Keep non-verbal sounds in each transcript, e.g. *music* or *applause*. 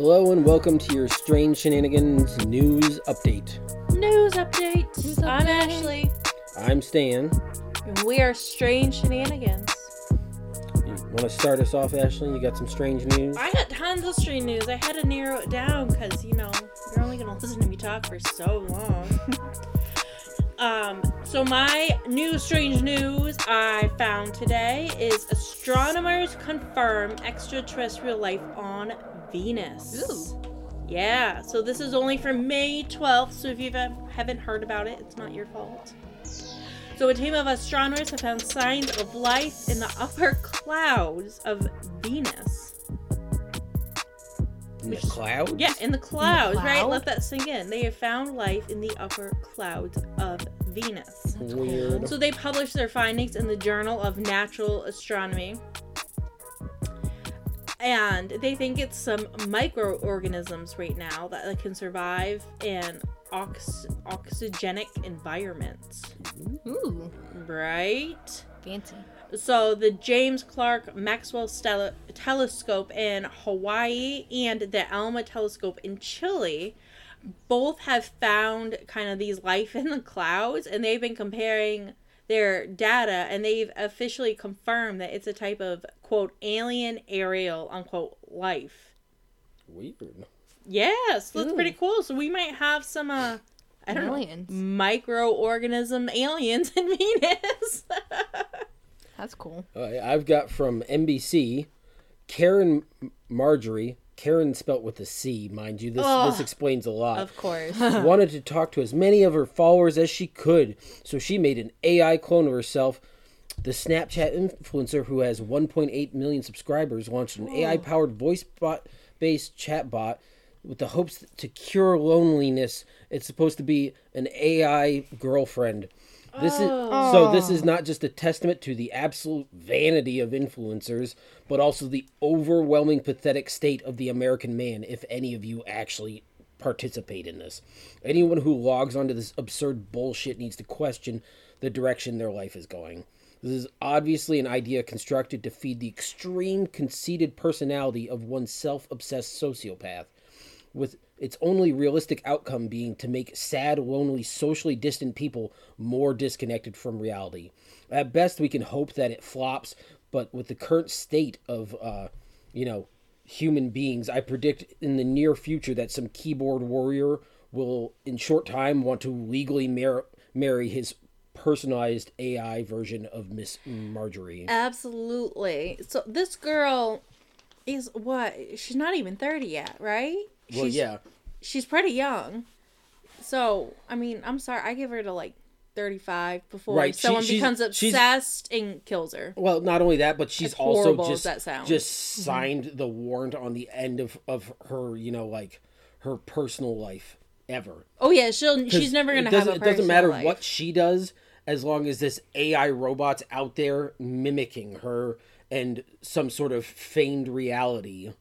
Hello and welcome to your Strange Shenanigans news update. News update. News I'm update. Ashley. I'm Stan. And we are Strange Shenanigans. You want to start us off, Ashley? You got some strange news? I got tons of strange news. I had to narrow it down because, you know, you're only going to listen to me talk for so long. *laughs* um, so my new strange news I found today is astronomers confirm extraterrestrial life on Venus. Ooh. Yeah, so this is only for May 12th, so if you haven't heard about it, it's not your fault. So, a team of astronomers have found signs of life in the upper clouds of Venus. In the clouds? Yeah, in the clouds, right? cloud? Let that sink in. They have found life in the upper clouds of Venus. Weird. So they published their findings in the Journal of Natural Astronomy. And they think it's some microorganisms right now that like, can survive in ox- oxygenic environments. Ooh, Right? fancy. So the James Clerk Maxwell Stella- Telescope in Hawaii and the ALMA Telescope in Chile both have found kind of these life in the clouds and they've been comparing their data and they've officially confirmed that it's a type of quote alien aerial unquote life. Weird. Yes, that's Ooh. pretty cool. So we might have some uh I don't Aliens. know microorganism aliens in *laughs* Venus. That's cool. Uh, I've got from NBC, Caryn Marjorie. Caryn spelt with a C, mind you. This Ugh. this explains a lot. of course. *laughs* wanted to talk to as many of her followers as she could, so she made an AI clone of herself. The Snapchat influencer, who has 1.8 million subscribers, launched an AI powered voice bot based chatbot with the hopes to cure loneliness. It's supposed to be an AI girlfriend. This is oh. so this is not just a testament to the absolute vanity of influencers, but also the overwhelming pathetic state of the American man if any of you actually participate in this. Anyone who logs onto this absurd bullshit needs to question the direction their life is going. This is obviously an idea constructed to feed the extreme conceited personality of one self obsessed sociopath, with its only realistic outcome being to make sad, lonely, socially distant people more disconnected from reality. At best, we can hope that it flops, but with the current state of, uh, you know, human beings, I predict in the near future that some keyboard warrior will, in short time, want to legally mar- marry his personalized AI version of Miss Marjorie. Absolutely. So this girl is what? She's not even 30 yet, right? Well, she's, yeah. She's pretty young. So, I mean, I'm sorry. I give her to like 35 before Right, someone she's- becomes obsessed and kills her. Well, not only that, but she's As also just that sounds. just mm-hmm. signed the warrant on the end of of her, you know, like her personal life ever. Oh yeah, she'll she's never going to have a It doesn't matter personal what she does, as long as this AI robot's out there mimicking her and some sort of feigned reality.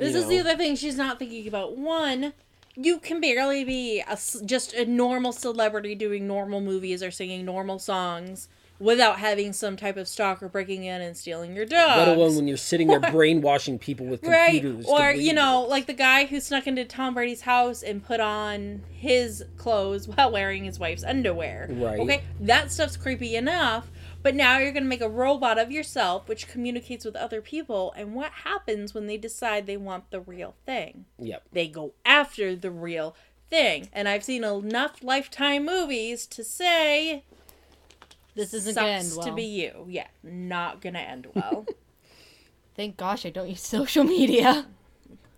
This is the other thing she's not thinking about. One, you can barely be a just a normal celebrity doing normal movies or singing normal songs without having some type of stalker breaking in and stealing your dog. Let alone when you're sitting there *laughs* brainwashing people with computers. to or you know like the guy who snuck into tom brady's house and put on his clothes *laughs* while wearing his wife's underwear Right. okay that stuff's creepy enough but now you're going to make a robot of yourself which communicates with other people and what happens when they decide they want the real thing Yep. they go after the real thing and i've seen enough lifetime movies to say This isn't gonna end sucks well. to be you yeah not gonna end well *laughs* *laughs* Thank gosh I don't use social media.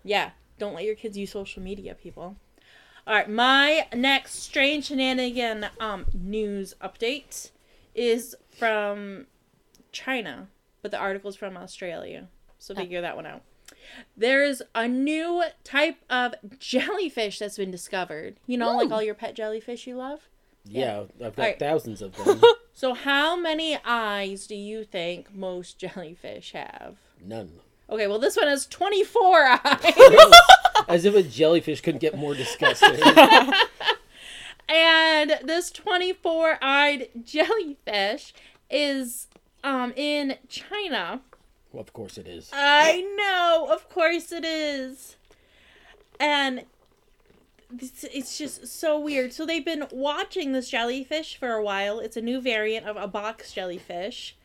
Yeah, don't let your kids use social media, people. All right, my next strange shenanigan um news update is from China, but the article's from Australia. So oh. figure that one out. There's a new type of jellyfish that's been discovered. You know, like all your pet jellyfish you love. Yeah, I've got Alright. thousands of them. *laughs* So, how many eyes do you think most jellyfish have? None. Okay, well, this one has 24 eyes. *laughs* As if a jellyfish couldn't get more *laughs* disgusting. And this 24-eyed jellyfish is um in China. well, of course it is. I know, of course it is. and it's, it's just so weird. So they've been watching this jellyfish for a while. It's a new variant of a box jellyfish.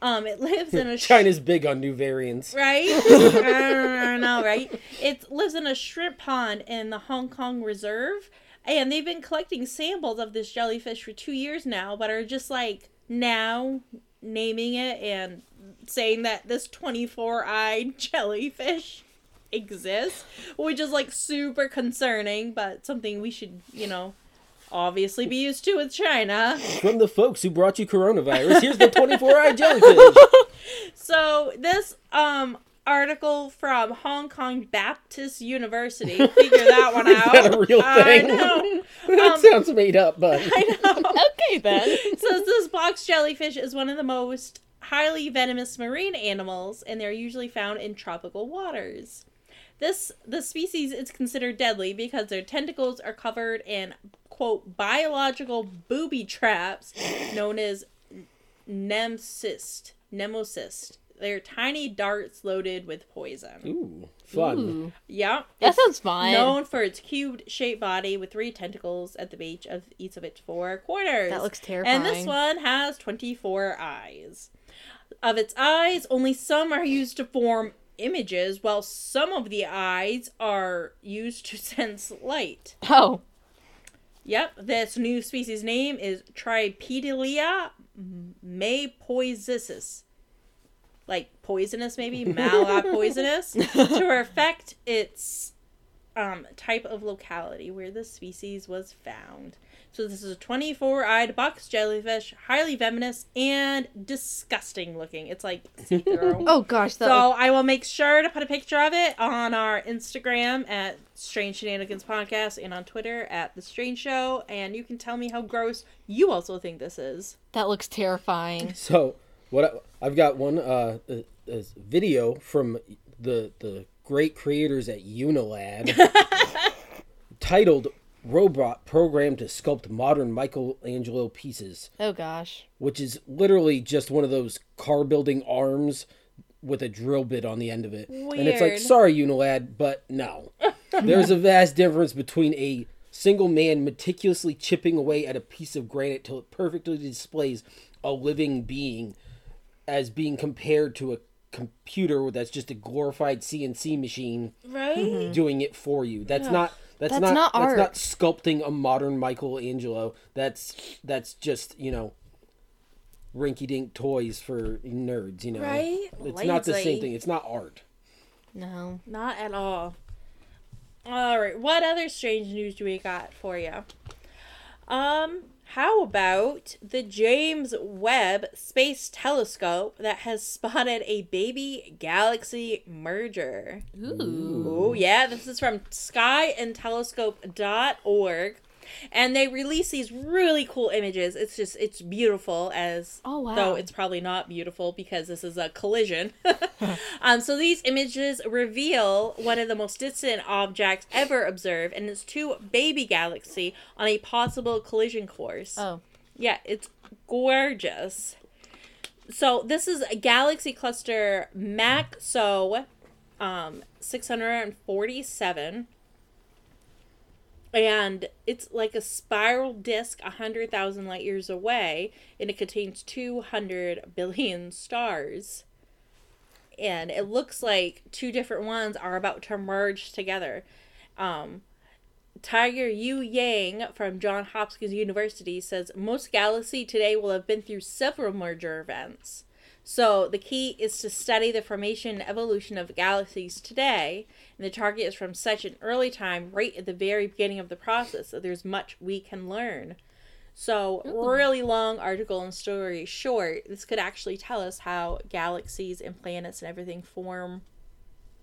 Um, it lives in a sh- *laughs* China's big on new variants. right? *laughs* I know, right? It lives in a shrimp pond in the Hong Kong Reserve, and they've been collecting samples of this jellyfish for two years now, but are just like now naming it and saying that this 24 eyed *laughs* jellyfish exists, which is like super concerning, but something we should, you know, obviously be used to with China. From the folks who brought you coronavirus, here's the 24-eyed jellyfish. *laughs* So this um article from Hong Kong Baptist University, *laughs* figure that one out. that a real thing? I thing? know. *laughs* that Um, sounds made up, but *laughs* I know. Okay then. says this box jellyfish is one of the most highly venomous marine animals, and they're usually found in tropical waters. This the species is considered deadly because their tentacles are covered in quote biological booby traps known as nemesis. Nemesis. They're tiny darts loaded with poison. ooh, fun. Ooh. Yeah. That it's sounds fun. Known for its cubed shaped body with three tentacles at the base of each of its four corners. That looks terrifying. And this one has 24 eyes. Of its eyes, only some are used to form images, while some of the eyes are used to *laughs* sense light. Oh. Yep, this new species name is Tripedalia maypoisis. Like poisonous, maybe? *laughs* Malapoisonous. to reflect its um, type of locality where the species was found. So this is a 24-eyed box jellyfish, highly venomous and disgusting looking. It's like see-through. *laughs* Oh gosh. That So I will make sure to put a picture of it on our Instagram at Strange Shenanigans Podcast and on Twitter at The Strange Show. And you can tell me how gross you also think this is. that looks terrifying. So what I, I've got one uh, a, a video from the the great creators at Unilad *laughs* titled "Robot Programmed to Sculpt Modern Michelangelo Pieces," Oh gosh. which is literally just one of those car building arms with a drill bit on the end of it. Weird. And it's like, sorry, Unilad, but no. *laughs* There's a vast difference between a single man meticulously chipping away at a piece of granite till it perfectly displays a living being as being compared to a computer that's just a glorified CNC machine Right? doing it for you. That's not that's, That's not, not that's not sculpting a modern Michelangelo. That's that's just, you know, rinky dink toys for nerds, you know. Right? It's not the same thing. It's not art. No. Not at all. All right. What other strange news do we got for you? Um, how about the James Webb Space Telescope that has spotted a baby galaxy merger? Ooh. Oh, yeah. This is from skyandtelescope.org. And they release these really cool images. It's just, it's beautiful as. Oh, wow. Though it's probably not beautiful because this is a collision. *laughs* um, so these images reveal one of the most distant objects ever observed, and it's two baby galaxy on a possible collision course. Oh. Yeah, it's gorgeous. So this is a galaxy cluster MACSO um 647 and it's like a spiral disk 100,000 light years away and it contains 200 *laughs* billion stars. And it looks like two different ones are about to merge together. Um Tiger Yu Yang from Johns Hopkins University says most galaxy today will have been through several merger events. So the key is to study the formation and evolution of galaxies today, and the target is from such an early time, right at the very beginning of the process. So there's much we can learn. So really long article and story short, this could actually tell us how galaxies and planets and everything form,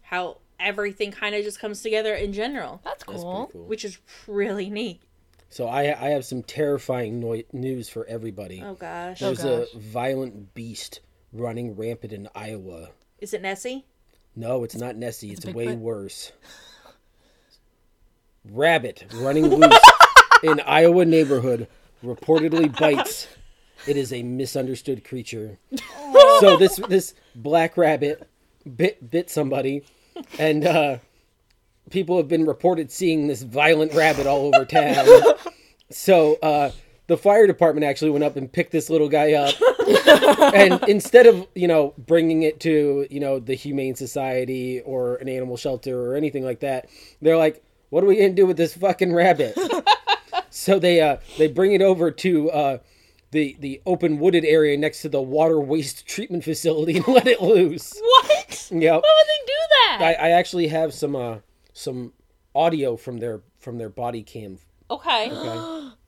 how everything kind of just comes together in general, That's That's cool. pretty cool. which is really neat. So I I have some terrifying no- news for everybody. Oh gosh, There's oh, gosh. a violent beast running rampant in Iowa. is it Nessie? No, it's not Nessie. It's, a way Bigfoot? worse. Rabbit running loose *laughs* in Iowa neighborhood reportedly bites. It is a misunderstood creature. so *laughs* this this black rabbit bit bit somebody, and uh, people have been reported seeing this violent rabbit all over town. *laughs* so uh, the fire department actually went up and picked this little guy up, *laughs* and instead of you know bringing it to you know the humane society or an animal shelter or anything like that, they're like, "What are we gonna do with this fucking rabbit?" *laughs* so they uh, they bring it over to. Uh, the, the open wooded area next to the water waste treatment facility and *laughs* let it loose. What? Yep. Why would they do that? I, I actually have some uh some audio from their from their body cam. okay. Okay. *gasps* *gasps*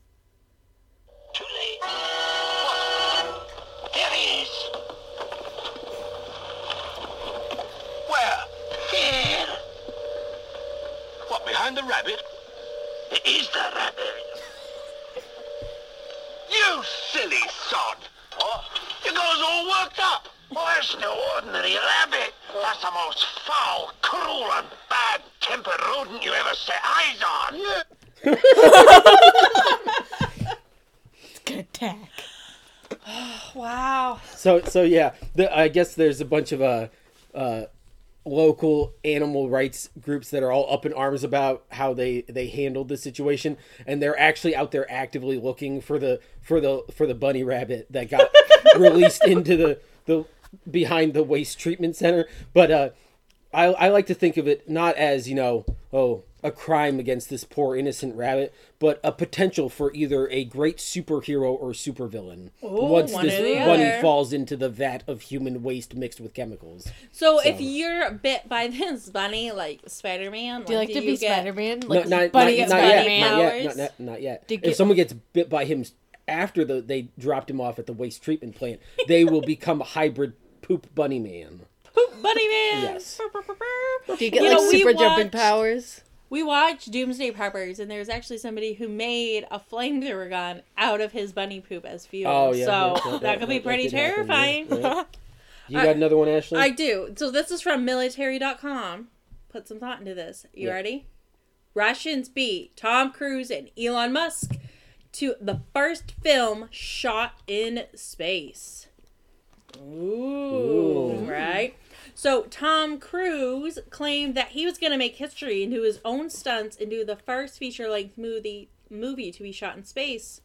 Well, that's no ordinary rabbit. That's the most foul, cruel, and bad-tempered rodent you ever set eyes on. it's *laughs* good attack. *sighs* Wow. So so yeah, the, I guess there's a bunch of uh uh local animal rights groups that are all up in arms about how they they handled the situation and they're actually out there actively looking for the for the for the bunny rabbit that got *laughs* released into the the behind the waste treatment center but uh I, I like to think of it not as you know oh a crime against this poor innocent rabbit but a potential for either a great superhero or supervillain once one this or bunny other. falls into the vat of human waste mixed with chemicals So, if you're bit by this bunny, like Spider Man, Do you like to be Spider Man? Like no, not, Bunny not, gets not yet, not yet, not, not, not yet. Did if someone gets bit by him after the they dropped him off at the waste treatment plant, they will become a hybrid poop bunny man. Poop Bunny Man. Yes. Do you get You like know, we super jumping watched- powers? We watched Doomsday Preppers, and there's actually somebody who made a flamethrower gun out of his bunny poop as fuel. Oh, yeah, so yeah, yeah, that could be that- that pretty did happen, yeah, terrifying. *laughs* You got another one, Ashley? I do. So this is from military.com. Put some thought into this. You Yeah. ready? Russians beat Tom Cruise and Elon Musk to the first film shot in space. Ooh, Ooh. right? So Tom Cruise claimed that he was going to make history and do his own stunts and do the first feature-length movie movie to be shot in space.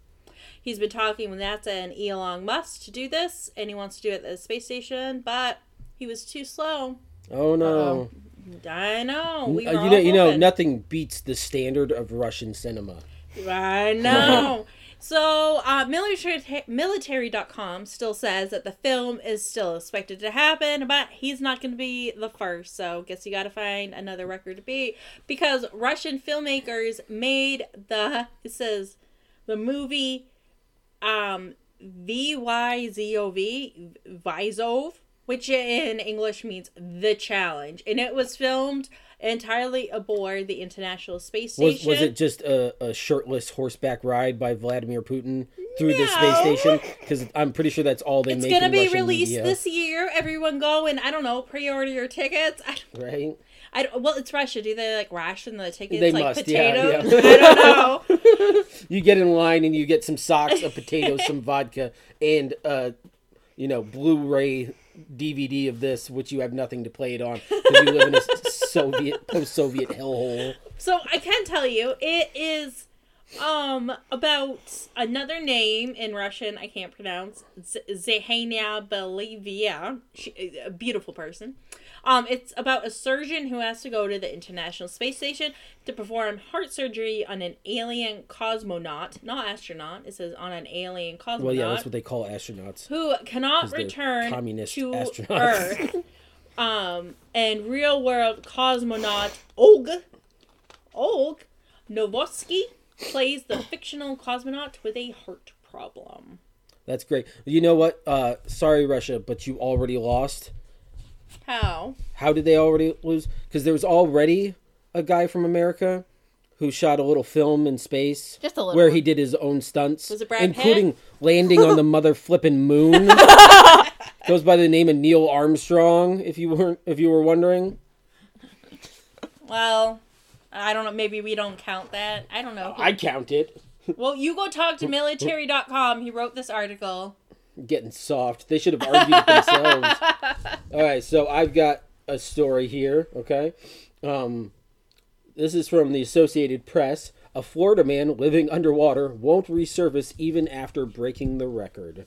He's been talking with NASA and Elon Musk to do this, and he wants to do it at the space station, but he was too slow. oh no! I know. We Uh, you know, you know, nothing beats the standard of Russian cinema. I know. *laughs* so, uh, military, military.com still says that the film is still expected to happen, but he's not going to be the first. So, guess you got to find another record to beat because Russian filmmakers made the it says the movie um VYZOV Vizov, which in English means the challenge, and it was filmed entirely aboard the International Space Was Station. was it just a, a shirtless horseback ride by Vladimir Putin through the space station? Because I'm pretty sure that's all they It's make. gonna in be Russian released media, this year. Everyone go and I don't know, pre-order your tickets. I, right? I well, it's Russia. Do they like ration the tickets They like must, yeah, potatoes? yeah. *laughs* I don't know. *laughs* You get in line and you get some socks, a potato, some vodka, and uh, you know, Blu-ray DVD of this, which you have nothing to play it on because you live in a Soviet, post-Soviet hellhole. So I can tell you, it is um about another name in Russian I can't pronounce. Zehania Bolivia, she, a beautiful person. Um, it's about a surgeon who has to go to the International Space Station to perform heart surgery on an alien cosmonaut, not astronaut. It says on an alien cosmonaut Well, yeah, that's what they call astronauts. who cannot return communist to astronauts. Earth. *laughs* um, and real world cosmonaut Og Og Novoski plays the fictional cosmonaut with a heart problem. That's great. You know what? Uh, sorry, Russia, but you already lost. How? How did they already lose? Because there was already a guy from America who shot a little film in space, Just a little where one. he did his own stunts, Was it Brad including landing on the *laughs* mother flipping moon. *laughs* Goes by the name of Neil Armstrong. If you weren't, if you were wondering, Well, I don't know. Maybe we don't count that. I don't know. I count it. well, you go talk to military.com. He wrote this article. Getting soft. They should have argued themselves. *laughs* All right, so I've got a story here. Okay, um, This is from the Associated Press. A Florida man living underwater won't resurface even after breaking the record.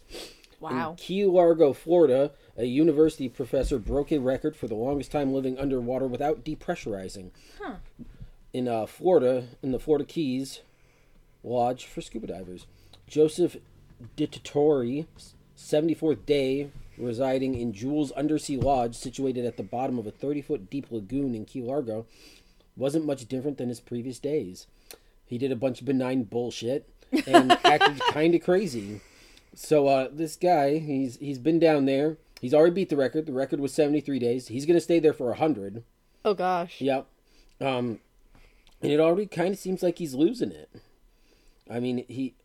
Wow. In Key Largo, Florida, a university professor broke a record for the longest time living underwater without depressurizing. In uh, Florida, in the Florida Keys Lodge for scuba divers, Joseph Dituri, 74th day, residing in Jules Undersea Lodge, situated at the bottom of a 30 foot deep lagoon in Key Largo, wasn't much different than his previous days. He did a bunch of benign bullshit and *laughs* acted kind of crazy. So uh, this guy, he's he's been down there. He's already beat the record. The record was 73 days. He's gonna stay there for 100. Oh gosh. Yep. Um, and it already kind of seems like he's losing it. I mean, he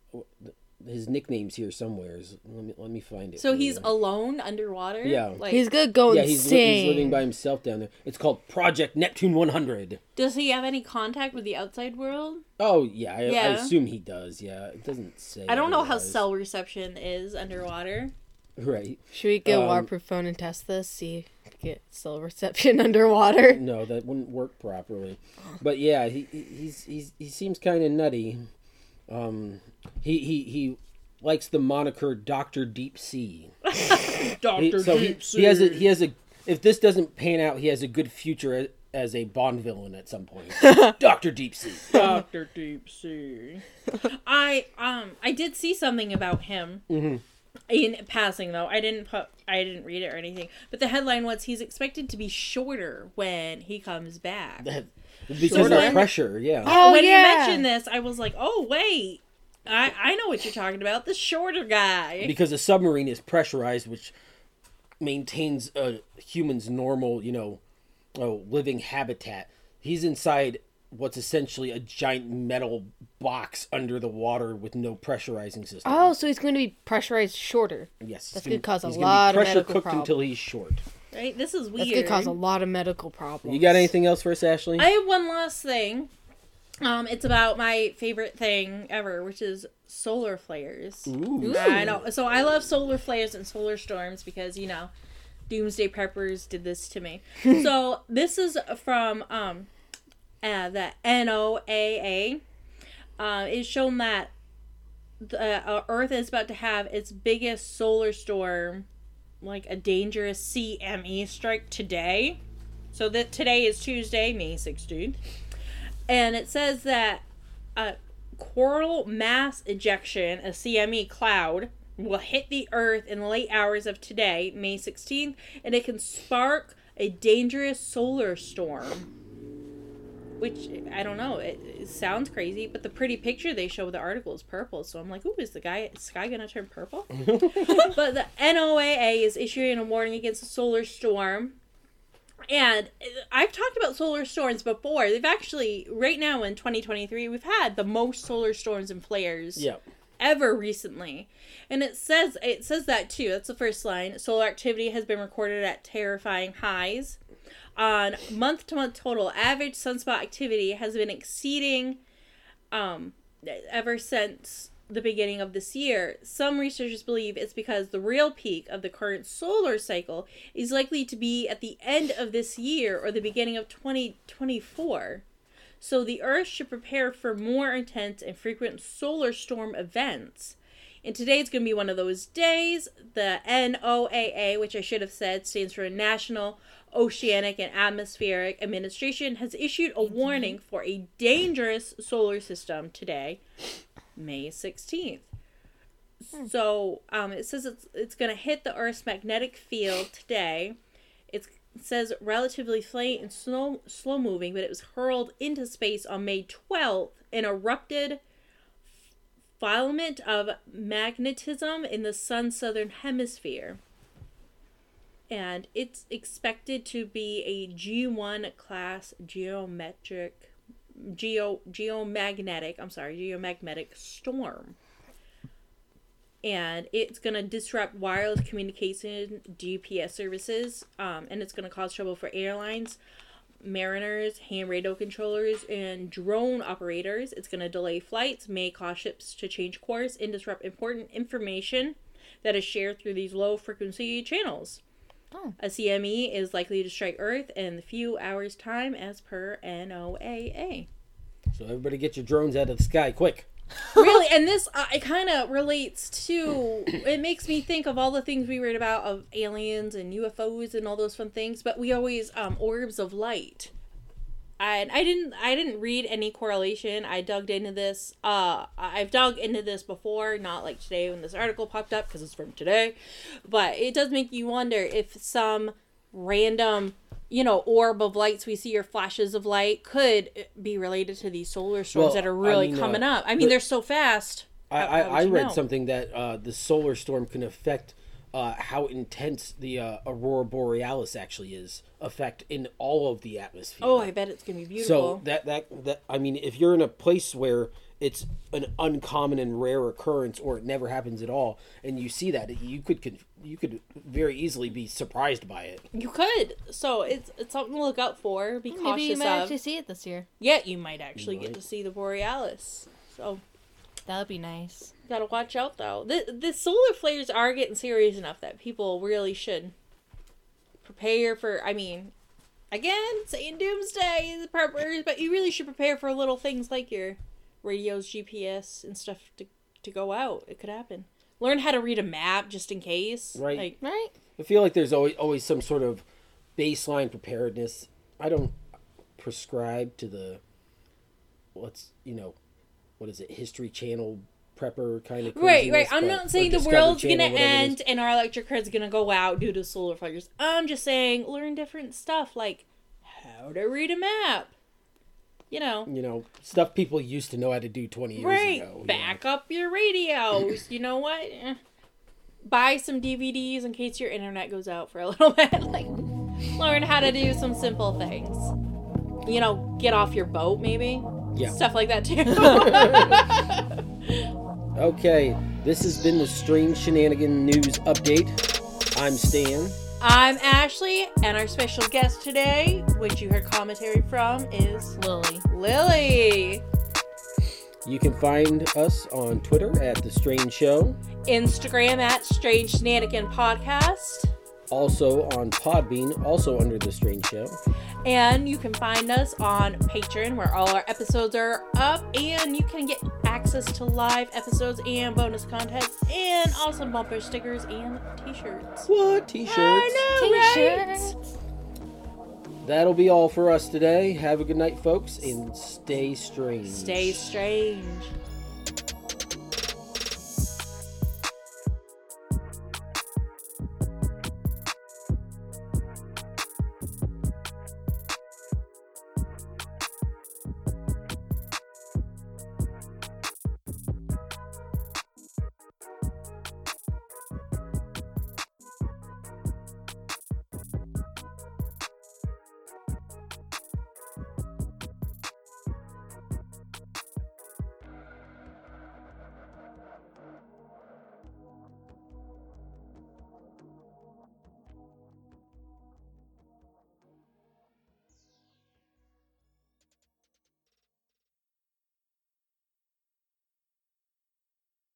his nickname's here somewhere. Let me let me find it. So he's you. alone underwater. Yeah. Like, He's good gonna go yeah, he's, li- he's living by himself down there. It's called Project Neptune 100. does he have any contact with the outside world? Oh yeah, I, I assume he does. Yeah, it doesn't say. I don't know how cell reception is underwater. Right. Should we get a Um, waterproof phone and test this? See if we get cell reception *laughs* underwater. No, that wouldn't work properly. But yeah, he he- he's he's he seems kind of nutty. Um, he he he likes the moniker Doctor Deep Sea. *laughs* He, so he, he has a he has a if this doesn't pan out, he has a good future as, as a Bond villain at some point. *laughs* Doctor Deep Sea. Doctor Deep Sea. I um I did see something about him. In passing though, I didn't put I didn't read it or anything. But the headline was he's expected to be shorter when he comes back. Because Shorter? of pressure. Yeah. Oh when yeah. you mentioned this, I was like, "Oh wait, I I know what you're talking about. The shorter guy." because a submarine is pressurized, which maintains a human's normal, you know, uh, living habitat. He's inside what's essentially a giant metal box under the water with no pressurizing system. Oh, so he's going to be pressurized shorter. yes, that's he's gonna cause a he's gonna be lot of pressure medical cooked prob- until he's short. Right? This is weird. That's could cause a lot of medical problems. You got anything else for us, Ashley? I have one last thing. Um, it's about my favorite thing ever, which is solar flares. Ooh. I know. So I love solar flares and solar storms because you know, doomsday preppers did this to me. *laughs* so this is from um, uh, the NOAA. Uh, it's shown that the uh, Earth is about to have its biggest solar storm, like a dangerous CME strike today. So that today is Tuesday, May sixteenth, and it says that a coronal mass ejection, a CME cloud, will hit the Earth in the late hours of today, May sixteenth, and it can spark a dangerous solar storm. Which I don't know. It, it sounds crazy, but the pretty picture they show with the article is purple. So I'm like, ooh, is the guy sky gonna turn purple? *laughs* but the NOAA is issuing a warning against a solar storm. And uh, I've talked about solar storms before. They've actually, right now in 2023, we've had the most solar storms and flares Yeah. ever recently. And it says it says that too. That's the first line. Solar activity has been recorded at terrifying highs. On month to month total, average sunspot activity has been exceeding um ever since the beginning of this year. Some researchers believe it's because the real peak of the current solar cycle is likely to be at the end of this year or the beginning of 2024. So the Earth should prepare for more intense and frequent solar storm events. And today's going to be one of those days. The NOAA, which I should have said stands for National Oceanic and Atmospheric Administration, has issued a warning for a dangerous solar system today, May 16th. So um, it says it's, it's going to hit the Earth's magnetic field today. It's, it says relatively faint and slow, slow moving, but it was hurled into space on May 12th and erupted filament of magnetism in the sun's southern hemisphere. And it's expected to be a G1 class geometric geo geomagnetic, I'm sorry, geomagnetic storm. And it's going to disrupt wireless communication GPS services um, and it's going to cause trouble for airlines, mariners, hand radio controllers, and drone operators. It's going to delay flights, may cause ships to change course, and disrupt important information that is shared through these low frequency channels. Oh. A CME is likely to strike Earth in a few hours' time, as per NOAA. So everybody get your drones out of the sky quick. *laughs* really and this uh, it kind of relates to it makes me think of all the things we read about of aliens and ufos and all those fun things but we always um orbs of light and i didn't i didn't read any correlation. I dug into this uh i've dug into this before not like today when this article popped up because it's from today. But it does make you wonder if some random you know orb of lights we see or flashes of light could be related to these solar storms Well, that are I really mean, uh, coming up. I mean they're so fast. I, I, I read know? something that uh, the solar storm can affect uh, how intense the uh, aurora borealis actually is affect in all of the atmosphere. oh i bet it's gonna be beautiful so that that that I mean, if you're in a place where it's an uncommon and rare occurrence, or it never happens at all, and you see that, you could conf- you could very easily be surprised by it. you could so it's it's something to look out for be cautious. Maybe you might of actually see it this year. yeah you might actually get might. to see the borealis so That would be nice. Gotta watch out though. The the solar flares are getting serious enough that people really should prepare for. I mean, again, saying doomsday is preppers, but you really should prepare for little things like your radios, GPS, and stuff to to go out. It could happen. Learn how to read a map just in case. Right. Like, Right? I feel like there's always always some sort of baseline preparedness. I don't prescribe to the what's you know what is it History Channel prepper kind of Right, right. I'm not saying the world's Channel, gonna whatever it is. end and our electric grid's gonna go out due to solar flares. I'm just saying learn different stuff like how to read a map. You know. You know stuff people used to know how to do 20 years Right. ago. Back up your radios. you know what? Eh. Buy some DVDs in case your internet goes out for a *laughs* little bit. like learn how to do some simple things. You know, get off your boat maybe. Yeah. Stuff like that too. *laughs* *laughs* know. Okay, this has been the Strange Shenanigan News Update. I'm Stan. I'm Ashley, and our special guest today, which you heard commentary from, is Lily. Lily. You can find us on Twitter at The Strange Show, Instagram at Strange Shenanigan Podcast. also on Podbean, also under The Strange Show. And you can find us on Patreon, where all our episodes are up, and you can get access to live episodes and bonus content, and awesome bumper stickers and t-shirts. What? T-shirts? I know, right? T-shirts. That'll be all for us today. Have a good night, folks, and stay strange. Stay strange.